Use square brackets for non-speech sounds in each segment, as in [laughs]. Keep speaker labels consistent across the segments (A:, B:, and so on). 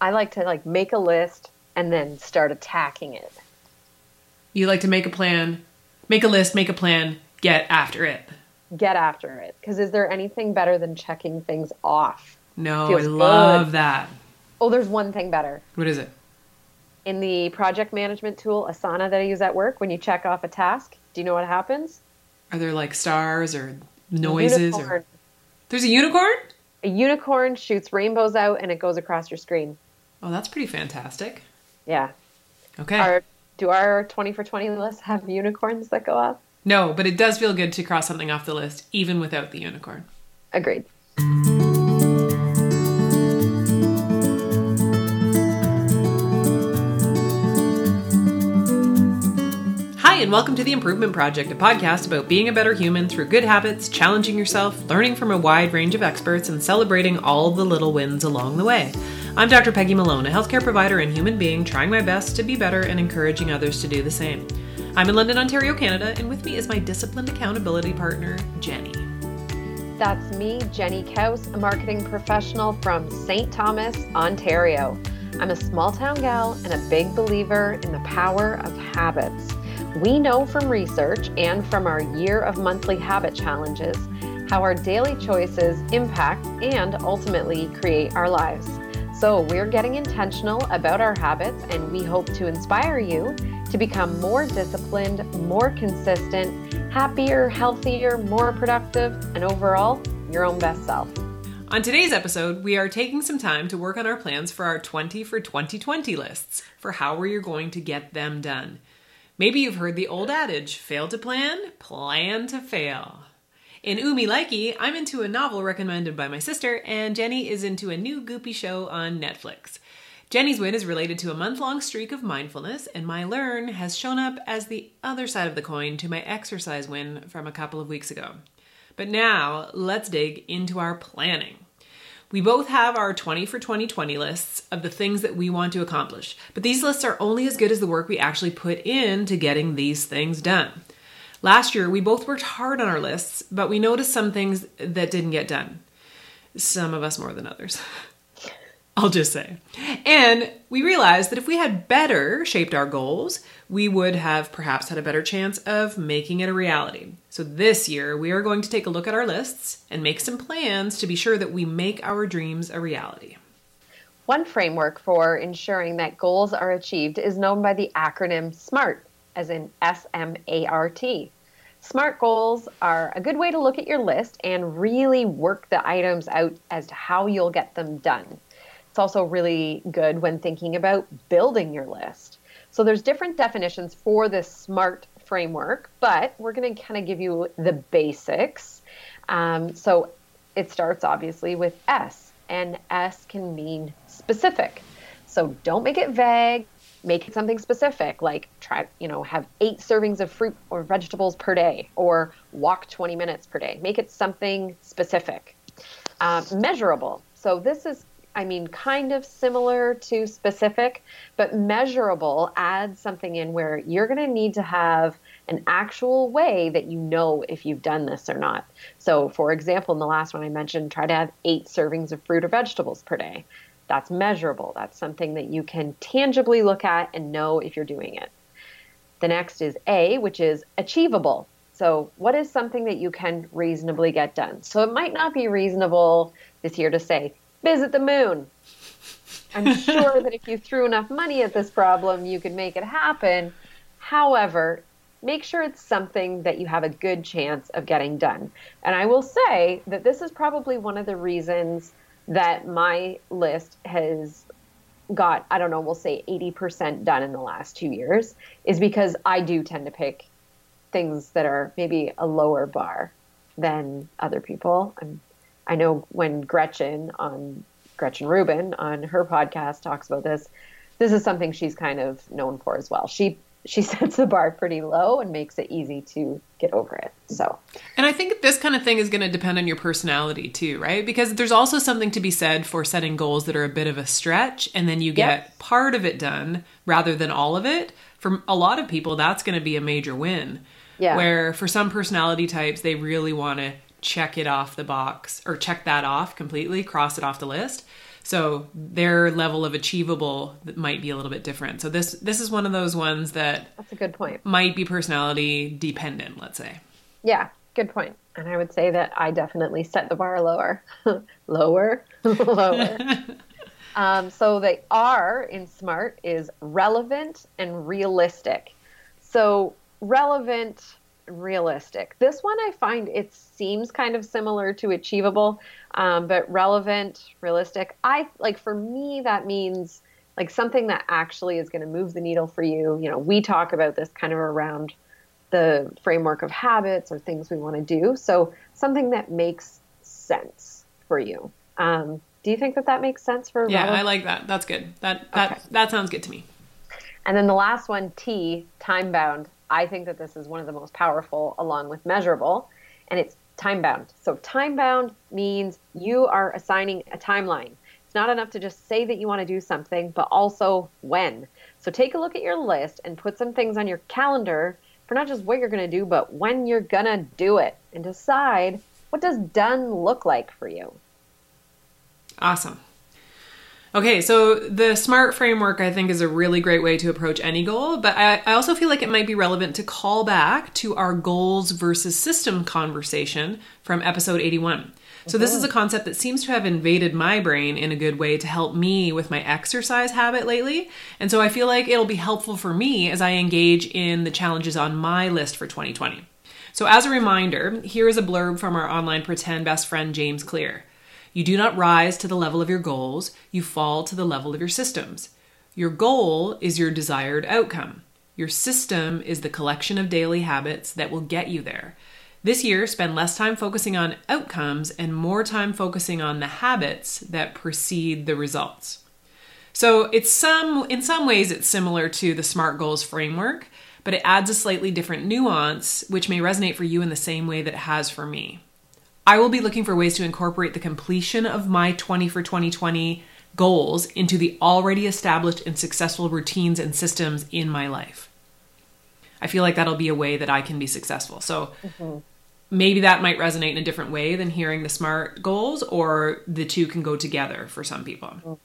A: I like to like make a list and then start attacking it.
B: You like to make a plan, make a list, make a plan, get after it.
A: Get after it. Because is there anything better than checking things off?
B: No,
A: Feels
B: I love
A: good.
B: that.
A: Oh, there's one thing better.
B: What is it?
A: In the project management tool Asana that I use at work, when you check off a task, do you know what happens?
B: Are there like stars or noises or There's a unicorn?
A: A unicorn shoots rainbows out and it goes across your screen.
B: Oh, that's pretty fantastic.
A: Yeah.
B: Okay.
A: Our, do our 20 for 20 lists have unicorns that go off?
B: No, but it does feel good to cross something off the list even without the unicorn.
A: Agreed.
B: Hi, and welcome to The Improvement Project, a podcast about being a better human through good habits, challenging yourself, learning from a wide range of experts, and celebrating all the little wins along the way. I'm Dr. Peggy Malone, a healthcare provider and human being trying my best to be better and encouraging others to do the same. I'm in London, Ontario, Canada, and with me is my disciplined accountability partner, Jenny.
A: That's me, Jenny Kaus, a marketing professional from St. Thomas, Ontario. I'm a small town gal and a big believer in the power of habits. We know from research and from our year of monthly habit challenges how our daily choices impact and ultimately create our lives. So, we're getting intentional about our habits and we hope to inspire you to become more disciplined, more consistent, happier, healthier, more productive, and overall, your own best self.
B: On today's episode, we are taking some time to work on our plans for our 20 for 2020 lists for how we're going to get them done. Maybe you've heard the old adage fail to plan, plan to fail. In Ooh Me Likey, I'm into a novel recommended by my sister, and Jenny is into a new goopy show on Netflix. Jenny's win is related to a month long streak of mindfulness, and my learn has shown up as the other side of the coin to my exercise win from a couple of weeks ago. But now, let's dig into our planning. We both have our 20 for 2020 lists of the things that we want to accomplish, but these lists are only as good as the work we actually put into getting these things done. Last year, we both worked hard on our lists, but we noticed some things that didn't get done. Some of us more than others. [laughs] I'll just say. And we realized that if we had better shaped our goals, we would have perhaps had a better chance of making it a reality. So this year, we are going to take a look at our lists and make some plans to be sure that we make our dreams a reality.
A: One framework for ensuring that goals are achieved is known by the acronym SMART, as in S M A R T. SMART goals are a good way to look at your list and really work the items out as to how you'll get them done. It's also really good when thinking about building your list. So there's different definitions for this SMART framework, but we're going to kind of give you the basics. Um, so it starts obviously with S, and S can mean specific. So don't make it vague. Make something specific, like try, you know, have eight servings of fruit or vegetables per day, or walk 20 minutes per day. Make it something specific. Um, measurable. So this is I mean, kind of similar to specific, but measurable adds something in where you're going to need to have an actual way that you know if you've done this or not. So, for example, in the last one I mentioned, try to have eight servings of fruit or vegetables per day. That's measurable. That's something that you can tangibly look at and know if you're doing it. The next is A, which is achievable. So, what is something that you can reasonably get done? So, it might not be reasonable this year to say, visit the moon. I'm [laughs] sure that if you threw enough money at this problem, you could make it happen. However, make sure it's something that you have a good chance of getting done. And I will say that this is probably one of the reasons that my list has got, I don't know, we'll say 80% done in the last two years, is because I do tend to pick things that are maybe a lower bar than other people. I know when Gretchen on Gretchen Rubin on her podcast talks about this, this is something she's kind of known for as well. She she [laughs] sets the bar pretty low and makes it easy to get over it. So,
B: and I think this kind of thing is going to depend on your personality too, right? Because there's also something to be said for setting goals that are a bit of a stretch and then you get
A: Yep.
B: part of it done rather than all of it. For a lot of people, that's going to be a major win.
A: Yeah.
B: Where for some personality types, they really want to check it off the box or check that off completely, cross it off the list. So their level of achievable might be a little bit different. So this this is one of those ones that
A: That's a good point.
B: might be personality dependent, let's say.
A: Yeah, good point. And I would say that I definitely set the bar lower. [laughs] lower? [laughs] lower. [laughs] um, so the R in SMART is relevant and realistic. So relevant, realistic. This one I find it seems kind of similar to achievable, um, but relevant, realistic. I like for me that means like something that actually is going to move the needle for you. You know, we talk about this kind of around the framework of habits or things we want to do. So something that makes sense for you. Um, do you think that that makes sense for?
B: Yeah,
A: relevant?
B: I like that. That's good. That that
A: Okay.
B: that sounds good to me.
A: And then the last one, T, time bound. I think that this is one of the most powerful along with measurable, and it's time bound. So, time bound means you are assigning a timeline. It's not enough to just say that you want to do something, but also when. So, take a look at your list and put some things on your calendar for not just what you're going to do, but when you're going to do it and decide what does done look like for you.
B: Awesome. Okay, so the SMART framework I think is a really great way to approach any goal, but I, I also feel like it might be relevant to call back to our goals versus system conversation from episode 81. So, this is a concept that seems to have invaded my brain in a good way to help me with my exercise habit lately. And so, I feel like it'll be helpful for me as I engage in the challenges on my list for 2020. So, as a reminder, here is a blurb from our online pretend best friend, James Clear. You do not rise to the level of your goals, you fall to the level of your systems. Your goal is your desired outcome. Your system is the collection of daily habits that will get you there. This year, spend less time focusing on outcomes and more time focusing on the habits that precede the results. So it's some in some ways it's similar to the SMART goals framework, but it adds a slightly different nuance which may resonate for you in the same way that it has for me. I will be looking for ways to incorporate the completion of my 20 for 2020 goals into the already established and successful routines and systems in my life. I feel like that'll be a way that I can be successful. So mm-hmm. maybe that might resonate in a different way than hearing the SMART goals, or the two can go together for some people. Mm-hmm.
A: You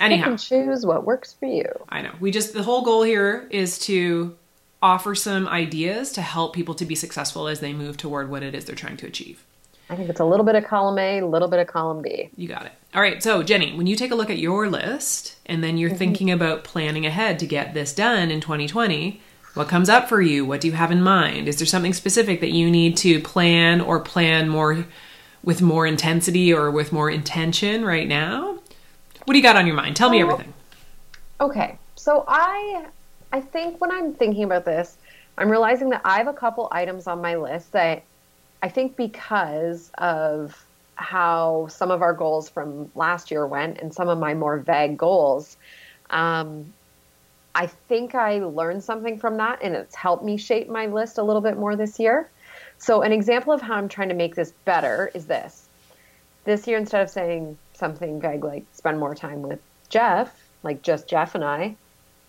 B: Anyhow, you
A: can choose what works for you.
B: I know. We just, the whole goal here is to offer some ideas to help people to be successful as they move toward what it is they're trying to achieve.
A: I think it's a little bit of column A, a little bit of column B.
B: You got it. All right. So, Jenny, when you take a look at your list and then you're mm-hmm. thinking about planning ahead to get this done in 2020, what comes up for you? What do you have in mind? Is there something specific that you need to plan or plan more with more intensity or with more intention right now? What do you got on your mind? Tell me everything.
A: Okay, so I I think when I'm thinking about this, I'm realizing that I have a couple items on my list that I think because of how some of our goals from last year went and some of my more vague goals, um, I think I learned something from that and it's helped me shape my list a little bit more this year. So, an example of how I'm trying to make this better is this. This year, instead of saying something vague like spend more time with Jeff, like just Jeff and I,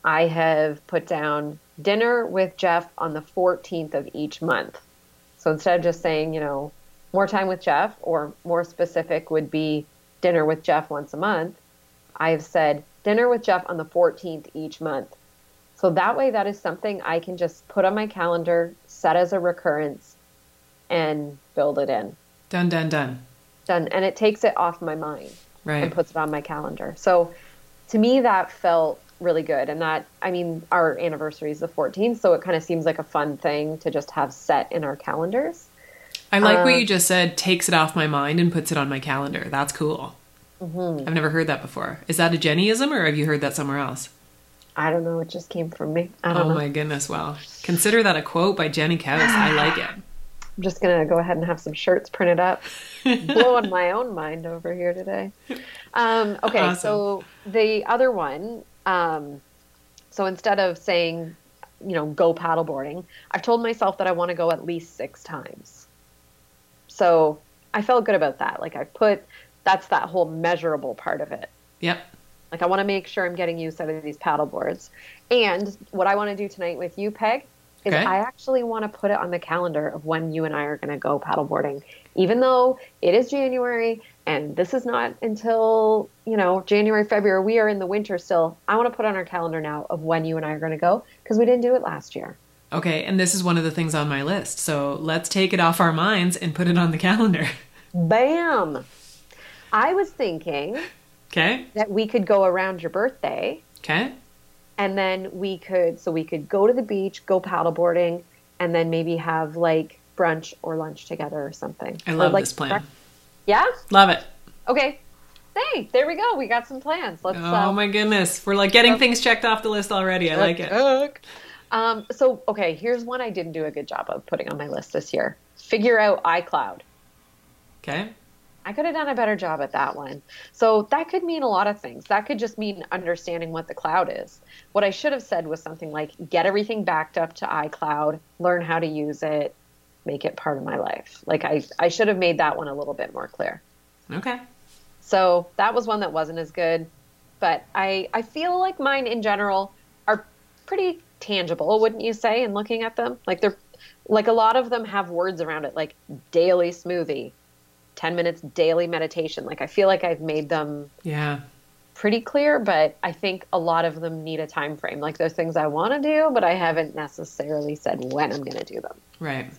A: I have put down dinner with Jeff on the 14th of each month. So instead of just saying, you know, more time with Jeff, or more specific would be dinner with Jeff once a month, I have said dinner with Jeff on the 14th each month. So that way, that is something I can just put on my calendar, set as a recurrence, and build it in.
B: Done, done, done.
A: Done. And it takes it off my mind
B: Right.
A: and puts it on my calendar. So to me, that felt really good. And that, I mean, our anniversary is the 14th, so it kind of seems like a fun thing to just have set in our calendars.
B: I like what
A: Uh,
B: you just said takes it off my mind and puts it on my calendar. That's cool.
A: Mm-hmm.
B: I've never heard that before. Is that a Jennyism or have you heard that somewhere else?
A: I don't know. It just came from me. I don't
B: Oh
A: know.
B: my goodness. Well, consider that a quote by Jenny Kaus. I like it. [sighs]
A: I'm just going to go ahead and have some shirts printed up. [laughs] Blowing my own mind over here today. Um, okay,
B: Awesome.
A: so the other one, um, so instead of saying, you know, go paddleboarding, I've told myself that I want to go at least six times. So I felt good about that. Like I put, that's that whole measurable part of it.
B: Yep.
A: Like I want to make sure I'm getting use out of these paddle boards. And what I want to do tonight with you, Peg, is
B: Okay.
A: I actually want to put it on the calendar of when you and I are going to go paddleboarding. Even though it is January and this is not until, you know, January, February, we are in the winter still. I want to put on our calendar now of when you and I are going to go because we didn't do it last year.
B: Okay, and this is one of the things on my list. So let's take it off our minds and put it on the calendar. [laughs]
A: Bam! I was thinking
B: Okay?
A: that we could go around your birthday
B: Okay?
A: and then we could so we could go to the beach go paddleboarding and then maybe have like brunch or lunch together or something
B: I
A: Or,
B: love
A: like,
B: this plan.
A: brec- yeah
B: Love it.
A: okay hey there we go we got some plans let's
B: Oh
A: uh,
B: my goodness. We're like getting things checked off the list already. I like it.
A: um so okay here's one i didn't do a good job of putting on my list this year figure out icloud
B: Okay?
A: I could have done a better job at that one. So that could mean a lot of things. That could just mean understanding what the cloud is. What I should have said was something like get everything backed up to iCloud, learn how to use it, make it part of my life. Like I, I should have made that one a little bit more clear.
B: Okay.
A: So that was one that wasn't as good. But I, I feel like mine in general are pretty tangible, wouldn't you say, in looking at them? Like they're like a lot of them have words around it, like daily smoothie, 10 minutes daily meditation. Like I feel like I've made them
B: Yeah.
A: pretty clear, but I think a lot of them need a time frame. Like there's things I want to do, but I haven't necessarily said when I'm going to do them.
B: Right.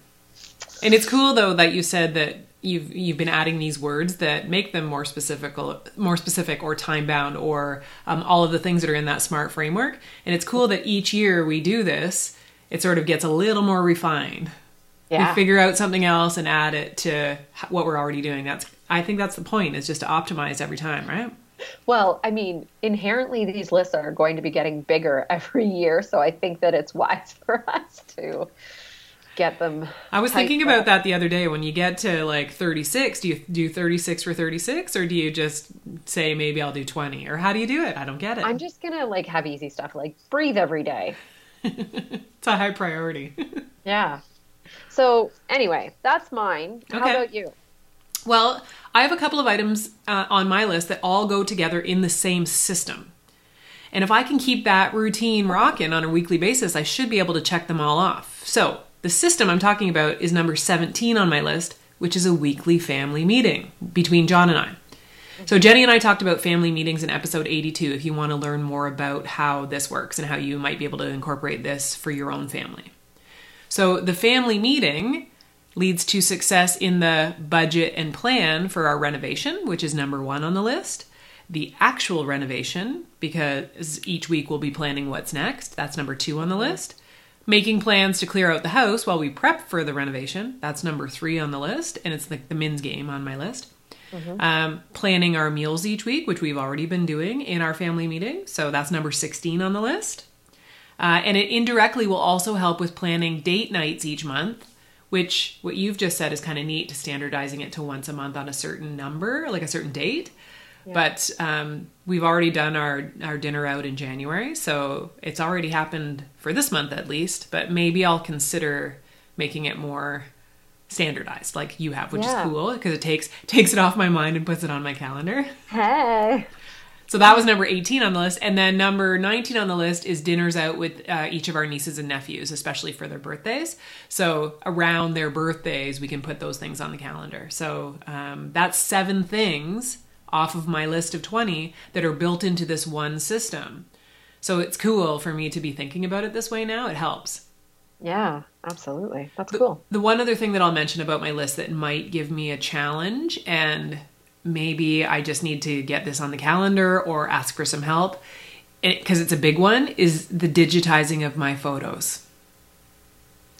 B: And it's cool though that you said that you've you've been adding these words that make them more specific, more specific or time bound, or um, all of the things that are in that smart framework. And it's cool that each year we do this, it sort of gets a little more refined.
A: Yeah.
B: We figure out something else and add it to what we're already doing. That's I think that's the point. Is just to optimize every time, right?
A: Well, I mean, inherently these lists are going to be getting bigger [laughs] every year, so I think that it's wise [laughs] for us to get them.
B: I was thinking about that the other day. When you get to like 36, do you do 36 for 36 or do you just say maybe I'll do 20? Or how do you do it? I don't get it.
A: I'm just gonna like have easy stuff, like breathe every day. [laughs]
B: It's a high priority. [laughs]
A: Yeah. So anyway, that's mine. How
B: Okay.
A: about you?
B: well, I have a couple of items uh, on my list that all go together in the same system. And if I can keep that routine rocking on a weekly basis, I should be able to check them all off. So, the system I'm talking about is number 17 on my list, which is a weekly family meeting between John and I. So, Jenny and I talked about family meetings in episode 82 if you want to learn more about how this works and how you might be able to incorporate this for your own family. So, the family meeting leads to success in the budget and plan for our renovation, which is number one on the list. The actual renovation, because each week we'll be planning what's next, that's number two on the list. Making plans to clear out the house while we prep for the renovation, that's number three on the list, and it's like the men's game on my list. Um, planning our meals each week, which we've already been doing in our family meeting, so that's number 16 on the list. Uh, and it indirectly will also help with planning date nights each month, which what you've just said is kind of neat to standardizing it to once a month on a certain number, like a certain date. But um, we've already done our, our dinner out in January, so it's already happened for this month at least. But maybe I'll consider making it more standardized, like you have, which
A: Yeah.
B: is cool because it takes takes it off my mind and puts it on my calendar.
A: Hey.
B: So that was number 18 on the list. And then number 19 on the list is dinners out with uh, each of our nieces and nephews, especially for their birthdays. So around their birthdays, we can put those things on the calendar. So um, that's seven things off of my list of 20 that are built into this one system. So it's cool for me to be thinking about it this way now. It helps.
A: Yeah, absolutely. That's cool.
B: The one other thing that I'll mention about my list that might give me a challenge, and maybe I just need to get this on the calendar or ask for some help, because it's a big one, is the digitizing of my photos.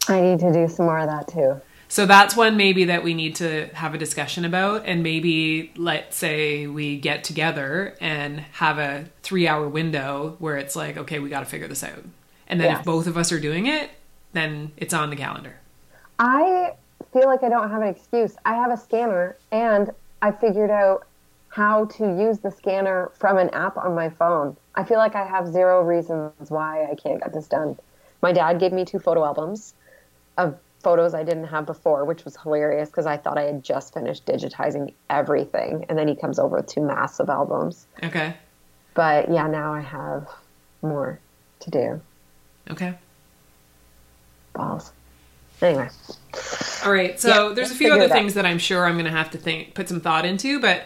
C: I need to do some more of that too.
B: So that's one maybe that we need to have a discussion about, and maybe let's say we get together and have a three hour window where it's like, okay, we got to figure this out. And then if both of us are doing it, then it's on the calendar.
C: I feel like I don't have an excuse. I have a scanner and I figured out how to use the scanner from an app on my phone. I feel like I have zero reasons why I can't get this done.
A: My dad gave me two photo albums of photos I didn't have before, which was hilarious because I thought I had just finished digitizing everything. And then he comes over with two massive albums.
B: Okay.
A: But yeah, now I have more to do.
B: Okay.
C: balls. Anyway.
B: All right. So
C: Yeah,
B: there's a few other things that I'm sure I'm going to have to think, put some thought into, but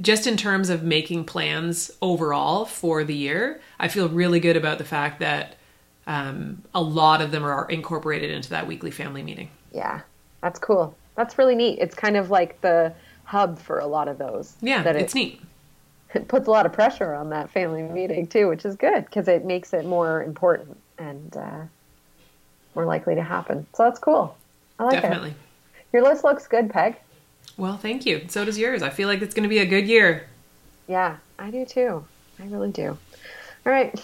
B: just in terms of making plans overall for the year, I feel really good about the fact that um, a lot of them are incorporated into that weekly family meeting.
A: Yeah, that's cool. That's really neat. It's kind of like the hub for a lot of those.
B: Yeah,
A: that
B: it's neat.
A: it [laughs] puts a lot of pressure on that family meeting too, which is good because it makes it more important and uh, more likely to happen. So that's cool. I like that.
B: Definitely.
A: it. Your list looks good, Peg.
B: Well, thank you. So does yours. I feel like it's going to be a good year.
A: Yeah, I do too. I really do. All right.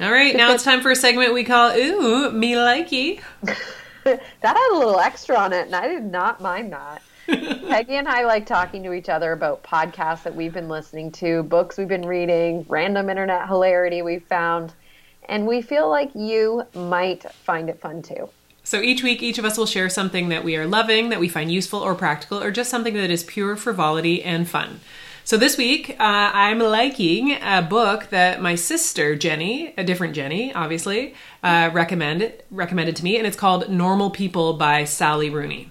B: All right, now it's time for a segment we call Ooh, Me Likey. [laughs]
A: that had a little extra on it, and I did not mind that. [laughs] Peggy and I like talking to each other about podcasts that we've been listening to, books we've been reading, random internet hilarity we've found, and we feel like you might find it fun too.
B: So each week, each of us will share something that we are loving, that we find useful or practical, or just something that is pure frivolity and fun. So this week, uh, I'm liking a book that my sister Jenny, a different Jenny, obviously, uh, recommended recommended to me, and it's called Normal People by Sally Rooney.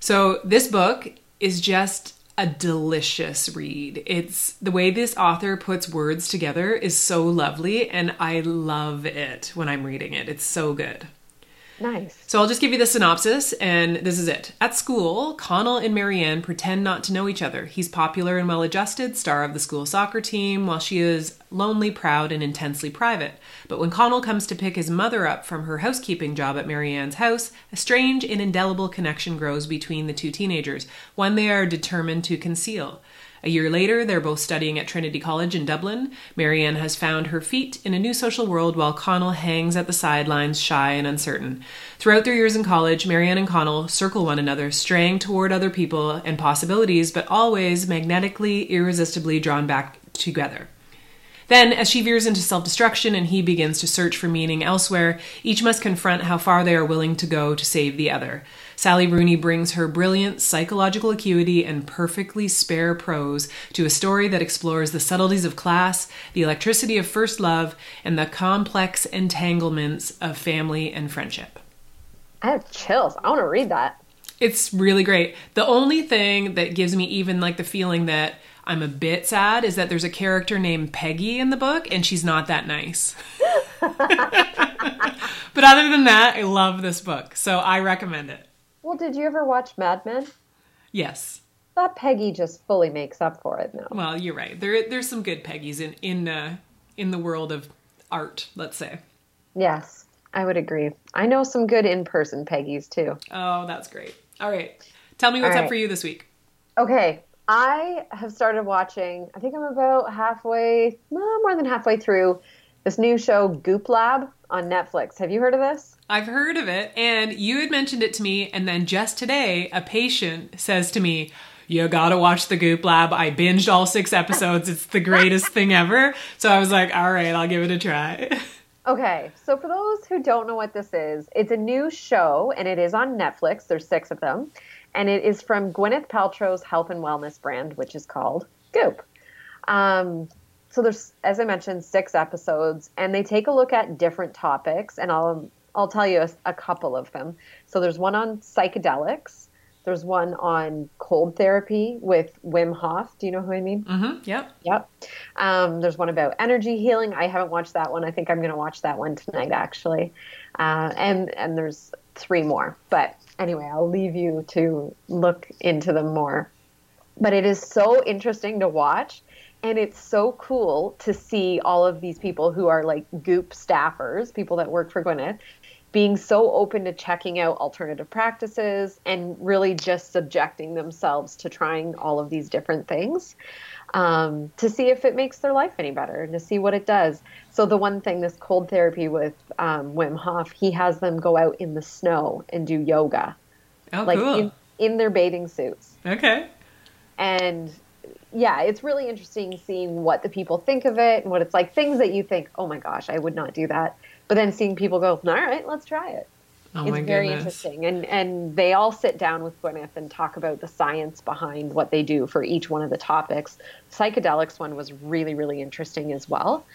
B: So this book is just a delicious read. It's the way this author puts words together is so lovely, and I love it when I'm reading it. It's so good.
A: Nice.
B: So I'll just give you the synopsis, and this is it. At school, Connell and Marianne pretend not to know each other. He's popular and well adjusted, star of the school soccer team, while she is lonely, proud, and intensely private. But when Connell comes to pick his mother up from her housekeeping job at Marianne's house, a strange and indelible connection grows between the two teenagers, one they are determined to conceal. A year later, they're both studying at Trinity College in Dublin. Marianne has found her feet in a new social world while Connell hangs at the sidelines, shy and uncertain. Throughout their years in college, Marianne and Connell circle one another, straying toward other people and possibilities, but always magnetically, irresistibly drawn back together. Then, as she veers into self destruction and he begins to search for meaning elsewhere, each must confront how far they are willing to go to save the other. Sally Rooney brings her brilliant psychological acuity and perfectly spare prose to a story that explores the subtleties of class, the electricity of first love, and the complex entanglements of family and friendship.
A: I have chills. I want to read that.
B: It's really great. The only thing that gives me even like the feeling that I'm a bit sad is that there's a character named Peggy in the book and she's not that nice. [laughs] [laughs] but other than that, I love this book. So I recommend it.
A: Well, did you ever watch Mad Men?
B: Yes.
A: That Peggy just fully makes up for it now.
B: Well, you're right. There there's some good Peggies in in uh, in the world of art, let's say.
A: Yes, I would agree. I know some good in-person Peggies too.
B: Oh, that's great. All right. Tell me what's
A: All
B: up for you this week.
A: Okay, I have started watching. I think I'm about halfway, no, more than halfway through this new show, Goop Lab, on Netflix. Have you heard of this?
B: I've heard of it, and you had mentioned it to me, and then just today, a patient says to me, You gotta watch the Goop Lab. I binged all six episodes. It's the greatest thing ever. So I was like, All right, I'll give it a try.
A: Okay, so for those who don't know what this is, it's a new show and it is on Netflix. There's six of them. And it is from Gwyneth Paltrow's health and wellness brand, which is called Goop. Um, so there's, as I mentioned, six episodes, and they take a look at different topics, and I'll I'll tell you a, a couple of them. So there's one on psychedelics. There's one on cold therapy with Wim Hof. Do you know who I mean?
B: mm-hmm. Yep.
A: Yep. Um, there's one about energy healing. I haven't watched that one. I think I'm going to watch that one tonight, actually. Uh, and and there's three more. But anyway, I'll leave you to look into them more. But it is so interesting to watch, and it's so cool to see all of these people who are like Goop staffers, people that work for Gwyneth, being so open to checking out alternative practices and really just subjecting themselves to trying all of these different things um, to see if it makes their life any better and to see what it does. So the one thing, this cold therapy with um, Wim Hof, he has them go out in the snow and do yoga,
B: Oh,
A: like
B: cool.
A: in, in their bathing suits.
B: okay.
A: And yeah, it's really interesting seeing what the people think of it and what it's like. Things that you think, oh my gosh, I would not do that. But then seeing people go, all right, let's try it
B: Oh
A: it's very
B: goodness.
A: interesting and and they all sit down with gwyneth and talk about the science behind what they do for each one of the topics psychedelics one was really really interesting as well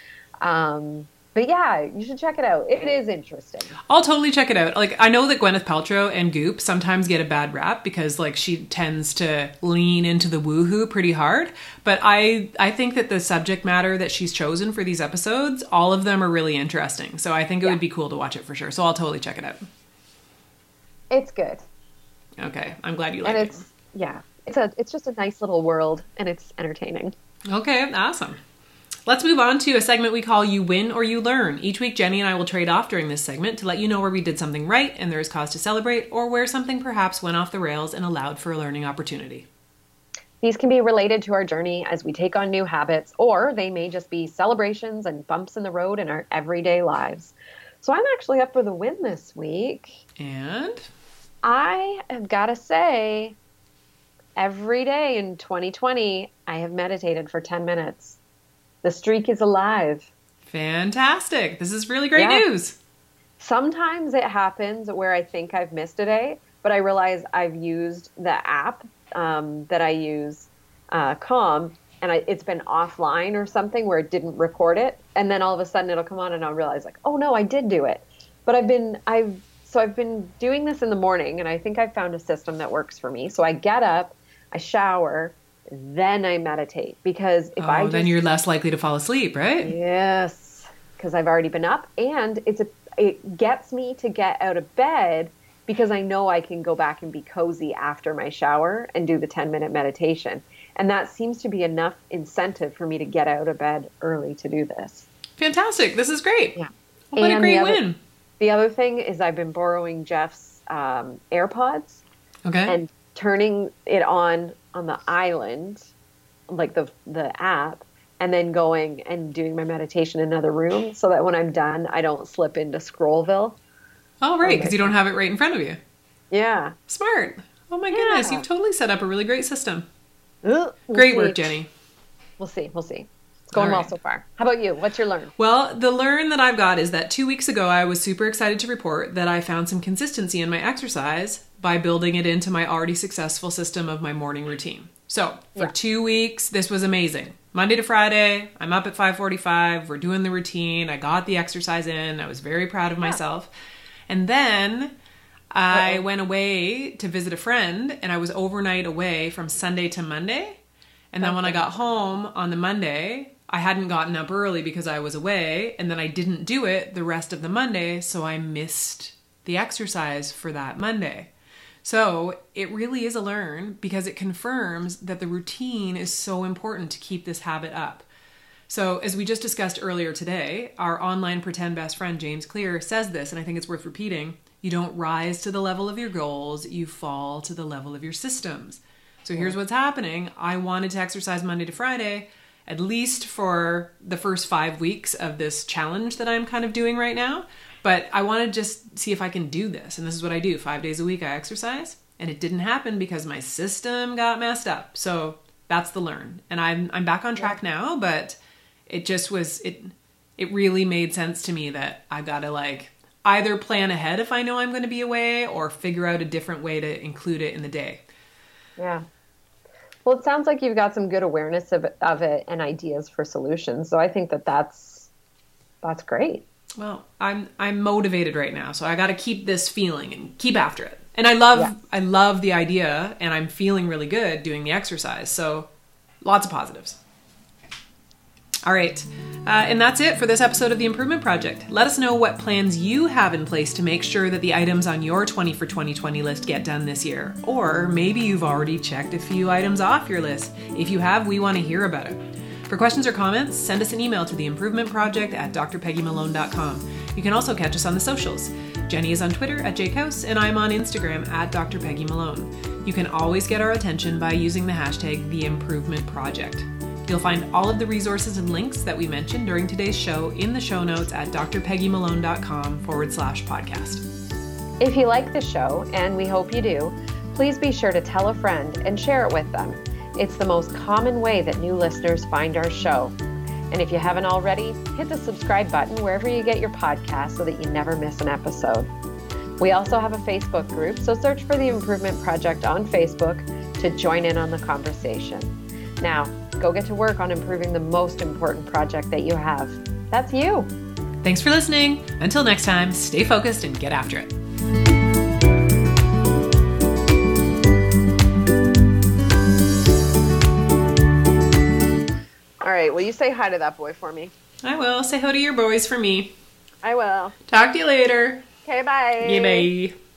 A: um, but yeah, you should check it out. It is interesting.
B: I'll totally check it out. Like I know that Gwyneth Paltrow and Goop sometimes get a bad rap because like she tends to lean into the woohoo pretty hard, but I I think that the subject matter that she's chosen for these episodes, all of them are really interesting. So I think it
A: Yeah.
B: would be cool to watch it for sure. So I'll totally check it out.
A: It's good.
B: Okay, I'm glad you like it.
A: and
B: it.
A: it's yeah. It's a it's just a nice little world and it's entertaining.
B: Okay, awesome. Let's move on to a segment we call You Win or You Learn. Each week, Jenny and I will trade off during this segment to let you know where we did something right and there is cause to celebrate, or where something perhaps went off the rails and allowed for a learning opportunity.
A: These can be related to our journey as we take on new habits, or they may just be celebrations and bumps in the road in our everyday lives. So I'm actually up for the win this week.
B: And
A: I have got to say, every day in 2020, I have meditated for 10 minutes. The streak is alive.
B: fantastic. This is really great
A: Yeah.
B: news.
A: Sometimes it happens where I think I've missed a day, but I realize I've used the app um, that I use, uh, Calm, and I, it's been offline or something where it didn't record it, and then all of a sudden it'll come on, and I'll realize like, oh no, I did do it. But I've been I've so I've been doing this in the morning, and I think I've found a system that works for me. So I get up, I shower, then I meditate because if
B: oh,
A: I just,
B: then you're less likely to fall asleep, right?
A: Yes, because I've already been up, and it's a it gets me to get out of bed because I know I can go back and be cozy after my shower and do the ten minute meditation, and that seems to be enough incentive for me to get out of bed early to do this.
B: Fantastic. This is great.
A: Yeah.
B: What a great
A: the other-
B: win.
A: The other thing is I've been borrowing Jeff's um, AirPods
B: Okay.
A: and turning it on on the island, like the the app, and then going and doing my meditation in another room, so that when I'm done, I don't slip into Scrollville.
B: oh, right, because
A: okay.
B: you don't have it right in front of you.
A: Yeah.
B: Smart. Oh my goodness,
A: Yeah.
B: you've totally set up a really great system.
A: We'll
B: Great
A: see.
B: work, Jenny.
A: We'll see. We'll see. It's going
B: All
A: well so far. How about you? What's your learn?
B: Well, the learn that I've got is that two weeks ago I was super excited to report that I found some consistency in my exercise by building it into my already successful system of my morning routine. So for
A: Yeah.
B: two weeks, this was amazing. Monday to Friday, I'm up at 5:45. We're doing the routine. I got the exercise in. I was very proud of myself. And then I
A: Uh-oh.
B: went away to visit a friend, and I was overnight away from Sunday to Monday. And then when I got home on the Monday, I hadn't gotten up early because I was away, and then I didn't do it the rest of the Monday, so I missed the exercise for that Monday. So it really is a learn because it confirms that the routine is so important to keep this habit up. So, as we just discussed earlier today, our online pretend best friend James Clear says this, and I think it's worth repeating. You don't rise to the level of your goals, you fall to the level of your systems. So, here's what's happening I wanted to exercise Monday to Friday, at least for the first five weeks of this challenge that I'm kind of doing right now. But I want to just see if I can do this. And this is what I do five days a week, I exercise. And it didn't happen because my system got messed up. So, that's the learn. And I'm, I'm back on track now, but it just was it it really made sense to me that I got to like either plan ahead if I know I'm going to be away or figure out a different way to include it in the day.
A: Yeah. Well, it sounds like you've got some good awareness of, of it and ideas for solutions. So I think that that's that's great.
B: Well, I'm I'm motivated right now, so I got to keep this feeling and keep after it. And I love
A: Yeah.
B: I love the idea and I'm feeling really good doing the exercise. So lots of positives. All right. Uh, and that's it for this episode of the Improvement Project. Let us know what plans you have in place to make sure that the items on your 20 for 2020 list get done this year. Or maybe you've already checked a few items off your list. If you have, we want to hear about it. For questions or comments, send us an email to the Improvement Project at drpeggymalone.com. You can also catch us on the socials. Jenny is on Twitter at jakehouse, and I'm on Instagram at drpeggymalone. You can always get our attention by using the hashtag TheImprovementProject. Project. You'll find all of the resources and links that we mentioned during today's show in the show notes at drpeggymalone.com forward slash podcast.
A: If you like the show, and we hope you do, please be sure to tell a friend and share it with them. It's the most common way that new listeners find our show. And if you haven't already, hit the subscribe button wherever you get your podcast so that you never miss an episode. We also have a Facebook group, so search for the Improvement Project on Facebook to join in on the conversation. Now, go get to work on improving the most important project that you have. That's you.
B: Thanks for listening. Until next time, stay focused and get after it.
A: All right, will you say hi to that boy for me?
B: I will. Say hello to your boys for me.
A: I will.
B: Talk to you later.
A: Okay, bye.
B: Yeah, bye.